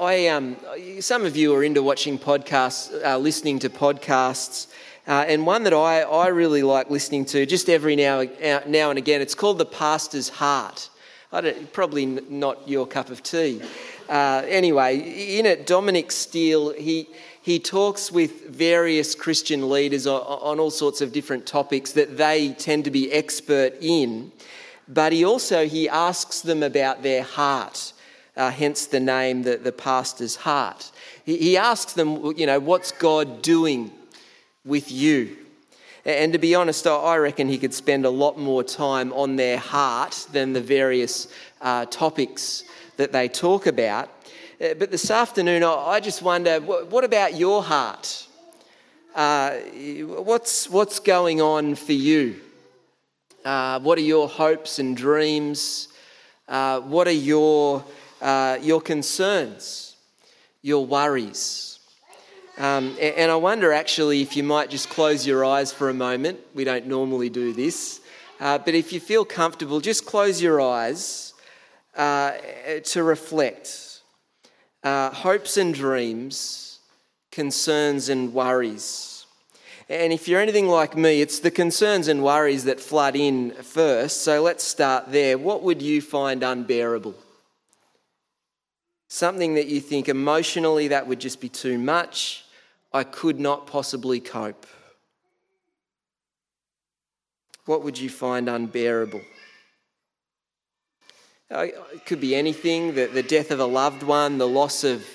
I um, some of you are into watching podcasts, uh, listening to podcasts, uh, and one that I, I really like listening to just every now uh, now and again. It's called The Pastor's Heart. probably not your cup of tea. Uh, anyway, in it, Dominic Steele he he talks with various Christian leaders on, on all sorts of different topics that they tend to be expert in, but he also he asks them about their heart uh, hence the name, the, the pastor's heart. He, he asks them, you know, what's God doing with you? And to be honest, I reckon he could spend a lot more time on their heart than the various uh, topics that they talk about. Uh, but this afternoon, I just wonder what about your heart? Uh, what's, what's going on for you? Uh, what are your hopes and dreams? Uh, what are your uh, your concerns, your worries. Um, and I wonder actually if you might just close your eyes for a moment. We don't normally do this. Uh, but if you feel comfortable, just close your eyes uh, to reflect. Uh, hopes and dreams, concerns and worries. And if you're anything like me, it's the concerns and worries that flood in first. So let's start there. What would you find unbearable? Something that you think emotionally that would just be too much. I could not possibly cope. What would you find unbearable? Uh, it could be anything the, the death of a loved one, the loss of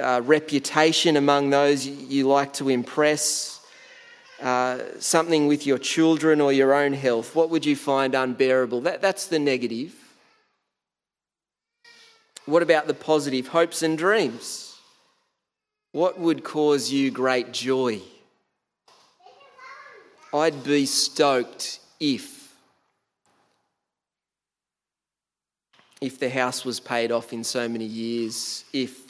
uh, reputation among those you like to impress, uh, something with your children or your own health. What would you find unbearable? That, that's the negative. What about the positive hopes and dreams? What would cause you great joy? I'd be stoked if if the house was paid off in so many years, if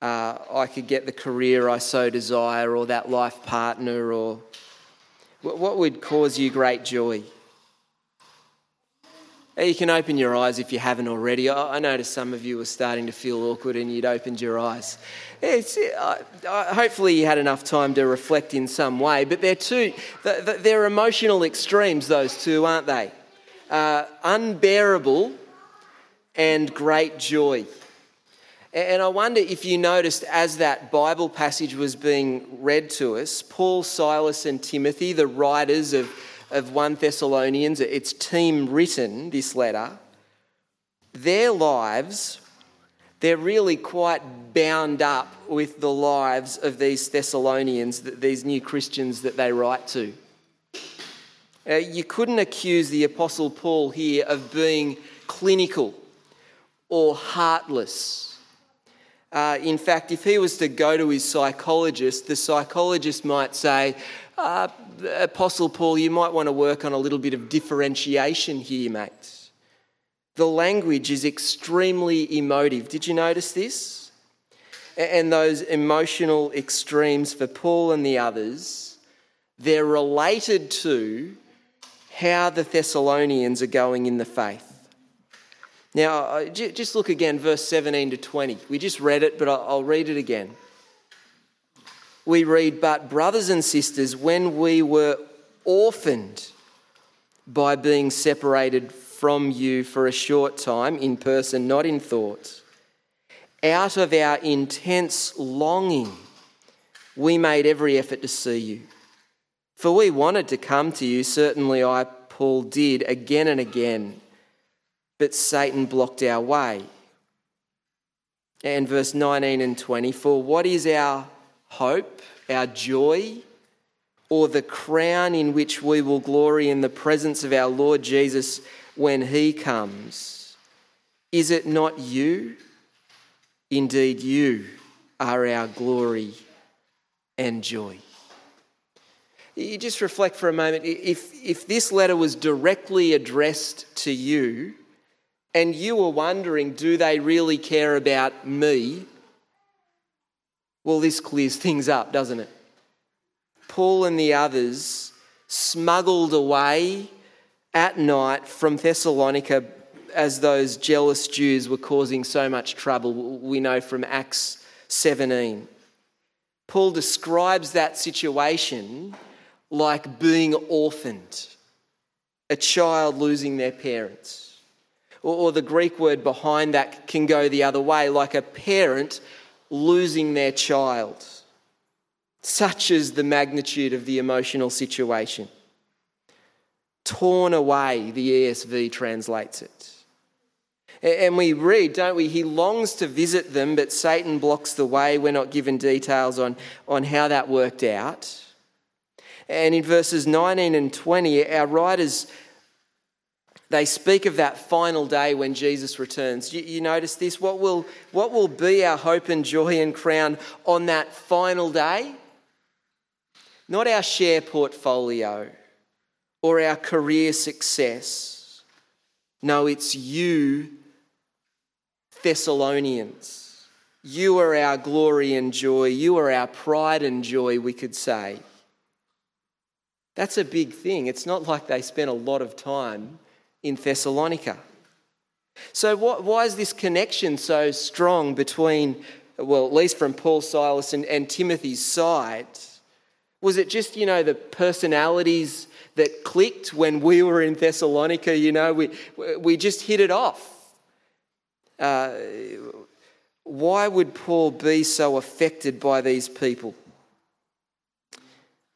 uh, I could get the career I so desire, or that life partner, or what would cause you great joy? You can open your eyes if you haven't already. I noticed some of you were starting to feel awkward and you'd opened your eyes. Uh, uh, hopefully, you had enough time to reflect in some way, but they're two, they're emotional extremes, those two, aren't they? Uh, unbearable and great joy. And I wonder if you noticed as that Bible passage was being read to us, Paul, Silas, and Timothy, the writers of of 1 Thessalonians, it's team written, this letter, their lives, they're really quite bound up with the lives of these Thessalonians, these new Christians that they write to. Uh, you couldn't accuse the Apostle Paul here of being clinical or heartless. Uh, in fact, if he was to go to his psychologist, the psychologist might say, uh, Apostle Paul, you might want to work on a little bit of differentiation here, mate. The language is extremely emotive. Did you notice this? And those emotional extremes for Paul and the others, they're related to how the Thessalonians are going in the faith. Now, just look again, verse 17 to 20. We just read it, but I'll read it again we read, But brothers and sisters, when we were orphaned by being separated from you for a short time, in person, not in thought, out of our intense longing, we made every effort to see you. For we wanted to come to you, certainly I, Paul, did again and again, but Satan blocked our way. And verse 19 and 20 For what is our hope, our joy, or the crown in which we will glory in the presence of our Lord Jesus when he comes? Is it not you? Indeed, you are our glory and joy. You just reflect for a moment. If, if this letter was directly addressed to you and you were wondering, do they really care about me? Well, this clears things up, doesn't it? Paul and the others smuggled away at night from Thessalonica as those jealous Jews were causing so much trouble. We know from Acts 17. Paul describes that situation like being orphaned, a child losing their parents. Or, the Greek word behind that can go the other way, like a parent losing their child. Such is the magnitude of the emotional situation. Torn away, the ESV translates it. And we read, don't we? He longs to visit them, but Satan blocks the way. We're not given details on, on how that worked out. And in verses 19 and 20, our writers they speak of that final day when Jesus returns. You, you, notice this? What will, what will be our hope and joy and crown on that final day? Not our share portfolio or our career success. No, it's you, Thessalonians. You are our glory and joy. You are our pride and joy, we could say. That's a big thing. It's not like they spent a lot of time in Thessalonica. So, what, why is this connection so strong between, well, at least from Paul, Silas, and, and Timothy's side? Was it just, you know, the personalities that clicked when we were in Thessalonica? You know, we, we just hit it off. Uh, why would Paul be so affected by these people?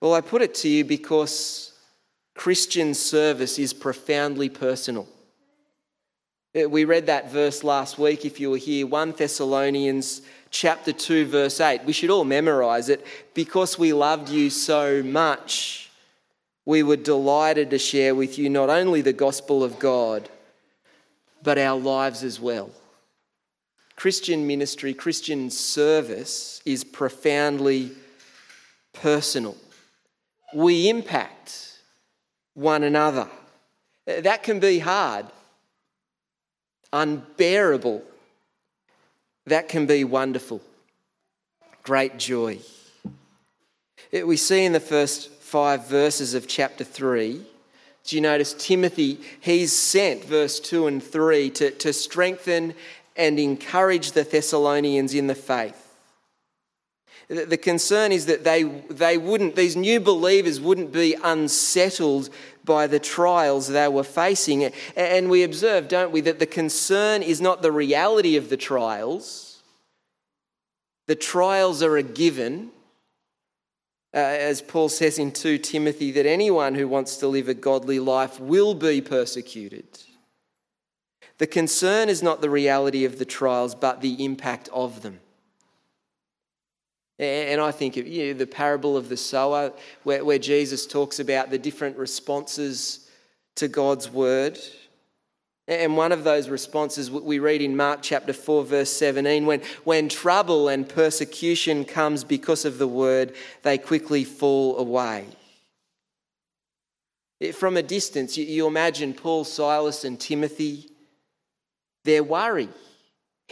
Well, I put it to you because Christian service is profoundly personal. Uh, we read that verse last week if you were here, 1 Thessalonians chapter 2 verse 8. We should all memorize it because we loved you so much. We were delighted to share with you not only the gospel of God, but our lives as well. Christian ministry, Christian service is profoundly personal. We impact one another. That can be hard, unbearable. That can be wonderful. Great joy. We see in the first five verses of chapter 3. Do you notice Timothy? He's sent, verse 2 and 3, to, to strengthen and encourage the Thessalonians in the faith. The concern is that they, they wouldn't, these new believers wouldn't be unsettled by the trials they were facing. And we observe, don't we, that the concern is not the reality of the trials. The trials are a given. Uh, as Paul says in 2 Timothy, that anyone who wants to live a godly life will be persecuted. The concern is not the reality of the trials, but the impact of them. And I think of you know, the parable of the sower, where, where Jesus talks about the different responses to God's word. And one of those responses we read in Mark chapter 4, verse 17 when, when trouble and persecution comes because of the word, they quickly fall away. From a distance, you, imagine Paul, Silas, and Timothy, they're worried.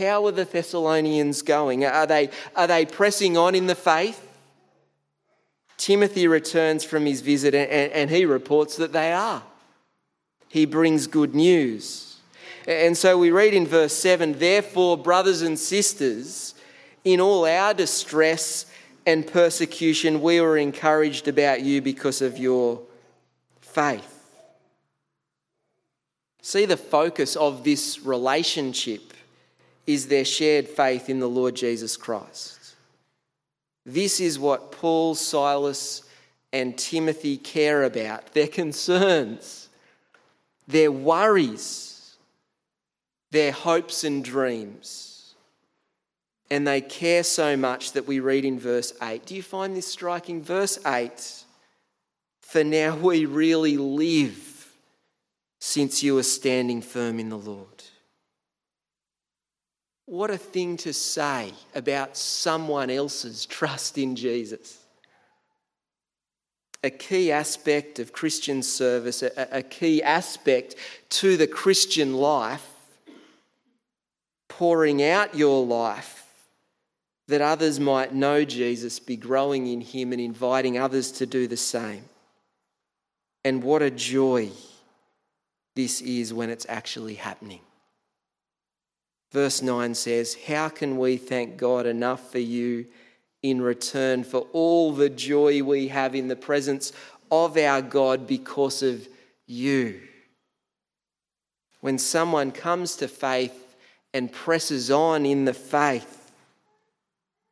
How are the Thessalonians going? Are they, are they pressing on in the faith? Timothy returns from his visit and, and he reports that they are. He brings good news. And so we read in verse 7 Therefore, brothers and sisters, in all our distress and persecution, we were encouraged about you because of your faith. See the focus of this relationship is their shared faith in the Lord Jesus Christ. This is what Paul, Silas, and Timothy care about their concerns, their worries, their hopes and dreams. And they care so much that we read in verse 8. Do you find this striking? Verse 8 For now we really live since you are standing firm in the Lord. What a thing to say about someone else's trust in Jesus. A key aspect of Christian service, a, a key aspect to the Christian life, pouring out your life that others might know Jesus, be growing in Him, and inviting others to do the same. And what a joy this is when it's actually happening. Verse 9 says, How can we thank God enough for you in return for all the joy we have in the presence of our God because of you? When someone comes to faith and presses on in the faith,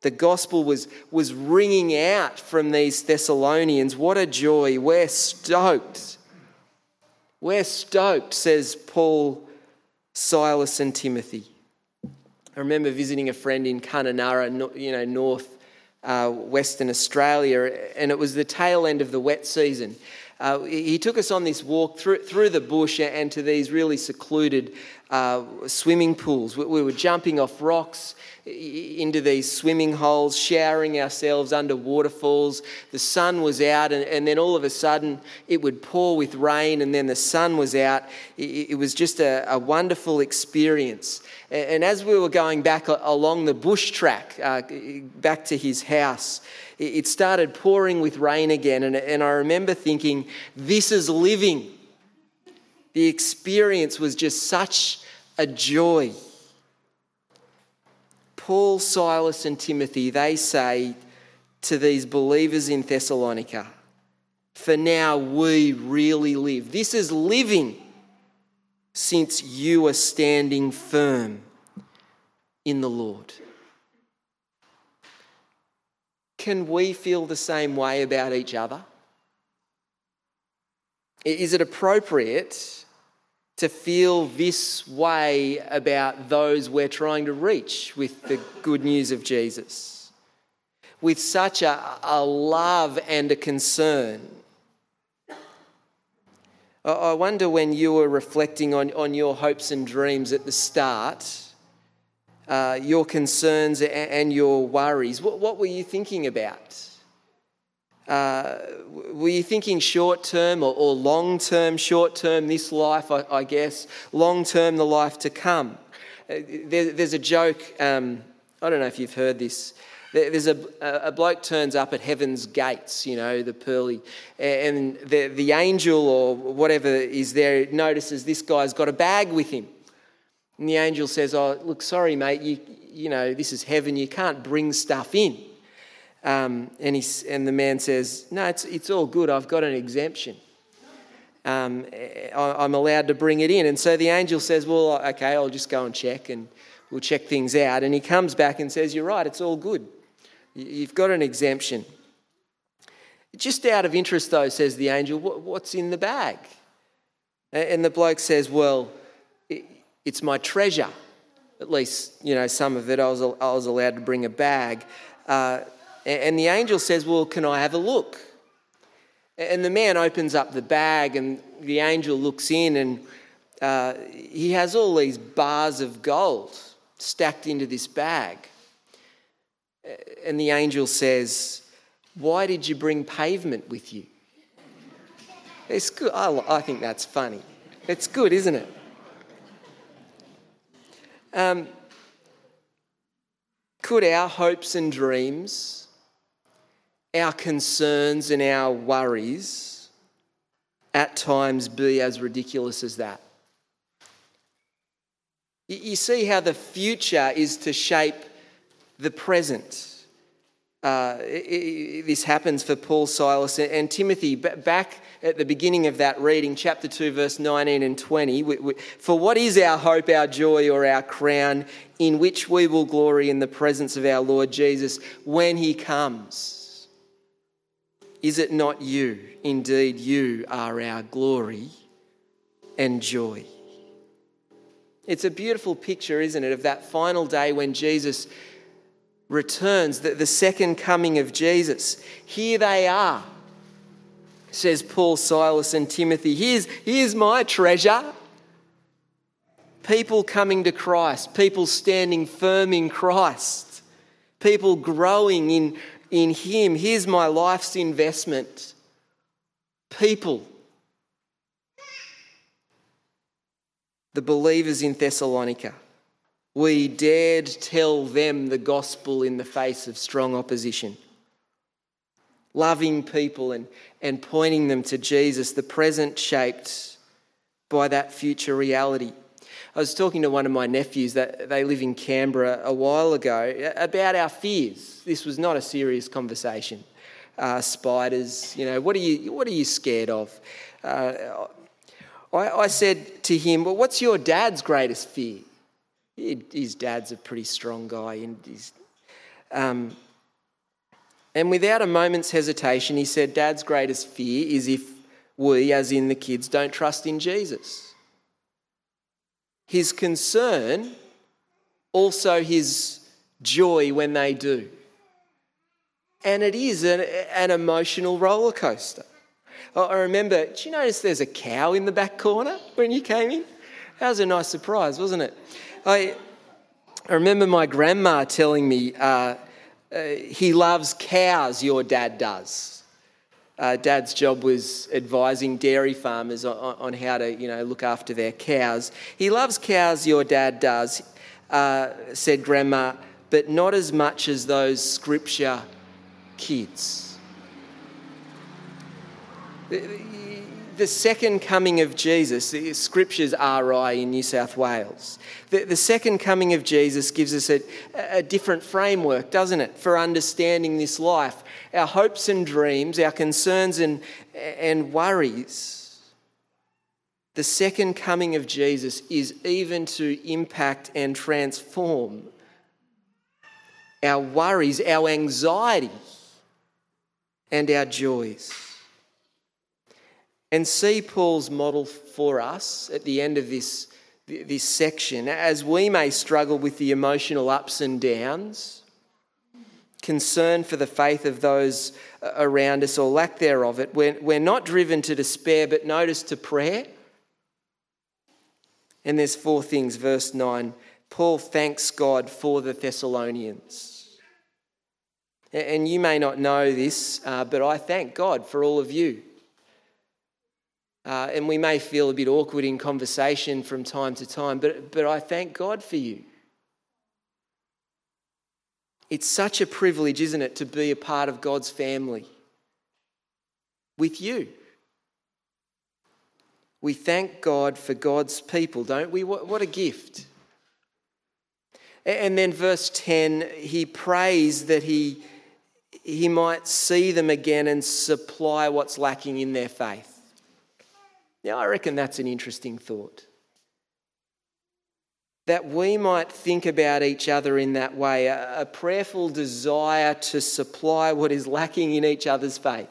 the gospel was, was ringing out from these Thessalonians. What a joy. We're stoked. We're stoked, says Paul, Silas, and Timothy. I remember visiting a friend in Kununurra, you know, north uh, Western Australia, and it was the tail end of the wet season. Uh, he took us on this walk through, through the bush and to these really secluded uh, swimming pools. We, we were jumping off rocks into these swimming holes, showering ourselves under waterfalls. The sun was out, and, and, then all of a sudden it would pour with rain, and then the sun was out. It, it was just a, a, wonderful experience. And, and, as we were going back along the bush track, uh, back to his house, it, started pouring with rain again. And, and I remember thinking, this is living. The experience was just such a joy. Paul, Silas, and Timothy, they say to these believers in Thessalonica, For now we really live. This is living since you are standing firm in the Lord. Can we feel the same way about each other? Is it appropriate to feel this way about those we're trying to reach with the good news of Jesus. With such a, a love and a concern. I wonder when you were reflecting on, on your hopes and dreams at the start, uh, your concerns and your worries, what, what were you thinking about? Uh, were you thinking short term or, or long term? Short term, this life, I, I guess. Long term, the life to come. Uh, there, there's a joke, um, I don't know if you've heard this. There's a, a bloke turns up at heaven's gates, you know, the pearly, and the, the angel or whatever is there notices this guy's got a bag with him. And the angel says, Oh, look, sorry, mate, you, you know, this is heaven, you can't bring stuff in. Um, and, he, and the man says, No, it's, it's all good. I've got an exemption. Um, I, am allowed to bring it in. And so the angel says, Well, okay, I'll just go and check and we'll check things out. And he comes back and says, You're right, it's all good. You've got an exemption. Just out of interest, though, says the angel, What's in the bag? And the bloke says, Well, it's my treasure. At least, you know, some of it I was, I was allowed to bring a bag. Uh, and the angel says, Well, can I have a look? And the man opens up the bag, and the angel looks in, and uh, he has all these bars of gold stacked into this bag. And the angel says, Why did you bring pavement with you? It's good. I, I think that's funny. It's good, isn't it? Um, could our hopes and dreams our concerns and our worries at times be as ridiculous as that. You see how the future is to shape the present. Uh, this happens for Paul, Silas, and Timothy. Back at the beginning of that reading, chapter 2, verse 19 and 20, we, we, for what is our hope, our joy, or our crown, in which we will glory in the presence of our Lord Jesus when he comes? Is it not you? Indeed, you are our glory and joy. It's a beautiful picture, isn't it, of that final day when Jesus returns, the, the second coming of Jesus. Here they are, says Paul, Silas, and Timothy. Here's, here's my treasure. People coming to Christ, people standing firm in Christ, people growing in in Him. Here's my life's investment. People. The believers in Thessalonica. We dared tell them the gospel in the face of strong opposition. Loving people and, and pointing them to Jesus, the present shaped by that future reality. I was talking to one of my nephews that they live in Canberra a while ago about our fears. This was not a serious conversation. Uh, spiders, you know, what are you, what are you scared of? Uh, I, I, said to him, Well, what's your dad's greatest fear? His dad's a pretty strong guy. And, um, and without a moment's hesitation, he said, Dad's greatest fear is if we, as in the kids, don't trust in Jesus. His concern, also his joy when they do. And it is an, an emotional roller coaster. I remember, did you notice there's a cow in the back corner when you came in? That was a nice surprise, wasn't it? I, I remember my grandma telling me, uh, uh, he loves cows, your dad does. Uh, Dad's job was advising dairy farmers on, on, how to, you know, look after their cows. He loves cows, your dad does, uh, said Grandma, but not as much as those scripture kids. The second coming of Jesus, the scripture SRI in New South Wales. The, the second coming of Jesus gives us a, a different framework, doesn't it, for understanding this life. Our hopes and dreams, our concerns and, and worries. The second coming of Jesus is even to impact and transform our worries, our anxiety and our joys. And see Paul's model for us at the end of this, this section as we may struggle with the emotional ups and downs, concern for the faith of those around us or lack thereof it. We're, we're not driven to despair, but notice to prayer. And there's four things. Verse 9 Paul thanks God for the Thessalonians. And you may not know this, uh, but I thank God for all of you. Uh, and we may feel a bit awkward in conversation from time to time, but, but I thank God for you. It's such a privilege, isn't it, to be a part of God's family with you. We thank God for God's people, don't we? What, what a gift. And then, verse 10, he prays that he he might see them again and supply what's lacking in their faith. Now, I reckon that's an interesting thought. That we might think about each other in that way, a, prayerful desire to supply what is lacking in each other's faith.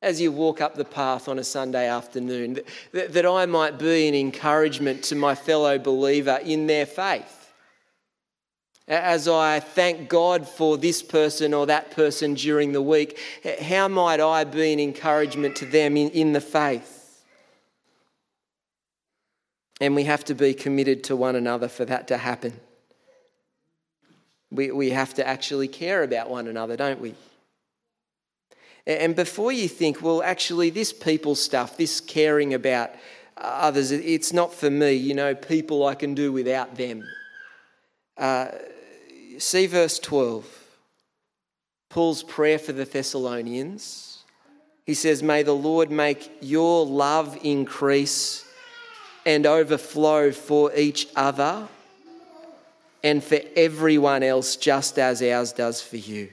As you walk up the path on a Sunday afternoon, that, that I might be an encouragement to my fellow believer in their faith as I thank God for this person or that person during the week, how might I be an encouragement to them in, in the faith? And we have to be committed to one another for that to happen. We, we have to actually care about one another, don't we? And before you think, well, actually, this people stuff, this caring about others, it's not for me, you know, people I can do without them. Uh, see verse 12. Paul's prayer for the Thessalonians. He says, May the Lord make your love increase and overflow for each other and for everyone else, just as ours does for you.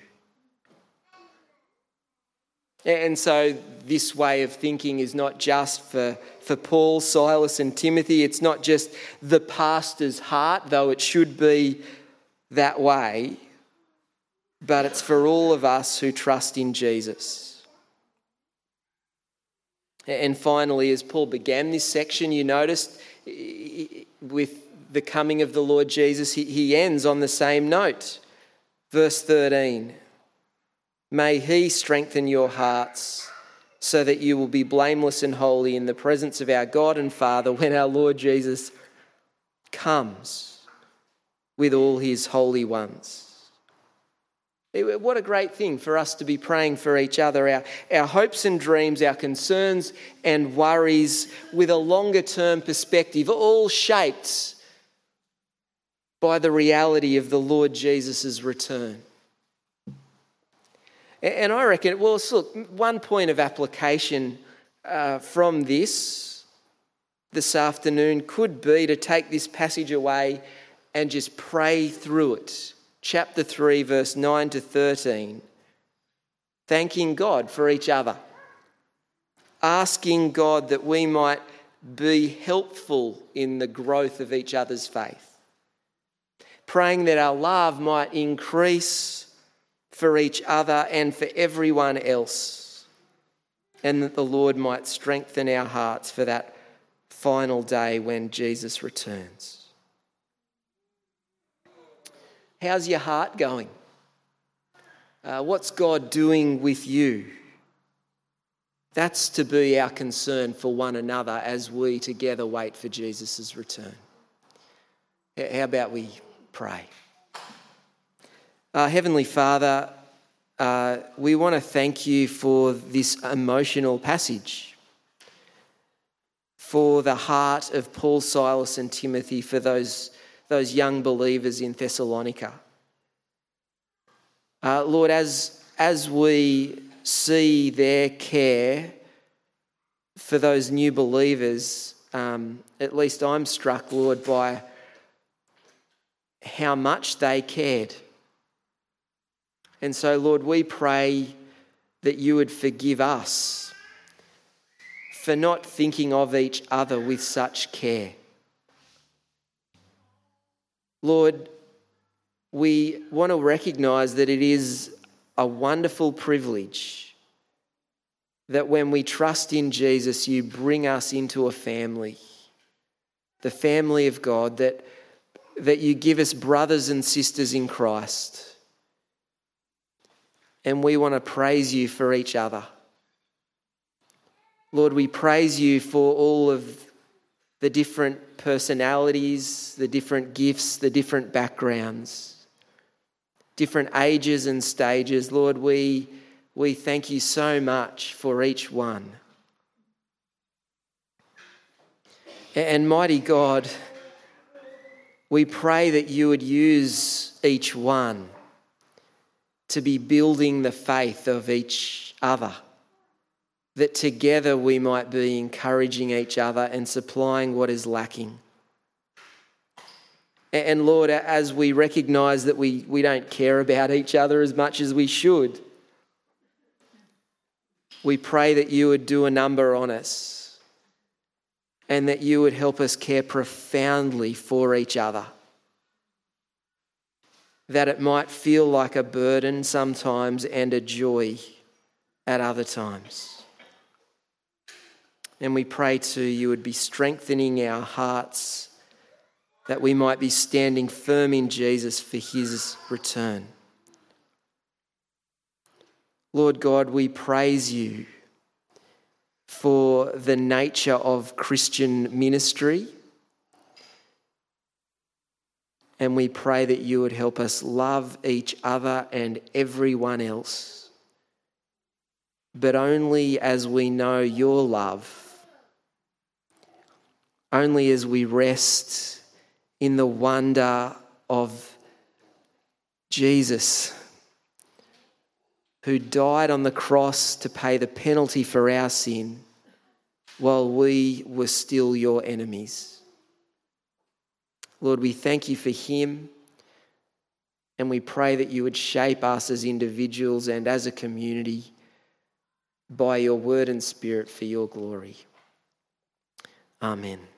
And so, this way of thinking is not just for, for Paul, Silas, and Timothy. It's not just the pastor's heart, though it should be that way, but it's for all of us who trust in Jesus. And finally, as Paul began this section, you noticed with the coming of the Lord Jesus, he ends on the same note. Verse 13 May he strengthen your hearts so that you will be blameless and holy in the presence of our God and Father when our Lord Jesus comes with all his holy ones. What a great thing for us to be praying for each other, our, our hopes and dreams, our concerns and worries with a longer term perspective, all shaped by the reality of the Lord Jesus' return. And I reckon, well, look, one point of application uh, from this this afternoon could be to take this passage away and just pray through it. Chapter 3, verse 9 to 13. Thanking God for each other. Asking God that we might be helpful in the growth of each other's faith. Praying that our love might increase for each other and for everyone else. And that the Lord might strengthen our hearts for that final day when Jesus returns. How's your heart going? Uh, what's God doing with you? That's to be our concern for one another as we together wait for Jesus' return. How about we pray? Uh, Heavenly Father, uh, we want to thank you for this emotional passage, for the heart of Paul, Silas, and Timothy, for those, those young believers in Thessalonica. Uh, Lord, as, as we see their care for those new believers, um, at least I'm struck, Lord, by how much they cared. And so, Lord, we pray that you would forgive us for not thinking of each other with such care. Lord, we want to recognize that it is a wonderful privilege that when we trust in Jesus, you bring us into a family, the family of God, that, that you give us brothers and sisters in Christ. And we want to praise you for each other. Lord, we praise you for all of the different personalities, the different gifts, the different backgrounds different ages and stages. Lord, we, we thank you so much for each one. And mighty God, we pray that you would use each one to be building the faith of each other, that together we might be encouraging each other and supplying what is lacking. And Lord, as we recognize that we, we don't care about each other as much as we should, we pray that you would do a number on us and that you would help us care profoundly for each other. That it might feel like a burden sometimes and a joy at other times. And we pray too, you would be strengthening our hearts that we might be standing firm in Jesus for his return. Lord God, we praise you for the nature of Christian ministry. And we pray that you would help us love each other and everyone else, but only as we know your love, only as we rest in the wonder of Jesus, who died on the cross to pay the penalty for our sin while we were still your enemies. Lord, we thank you for him. And we pray that you would shape us as individuals and as a community by your word and spirit for your glory. Amen.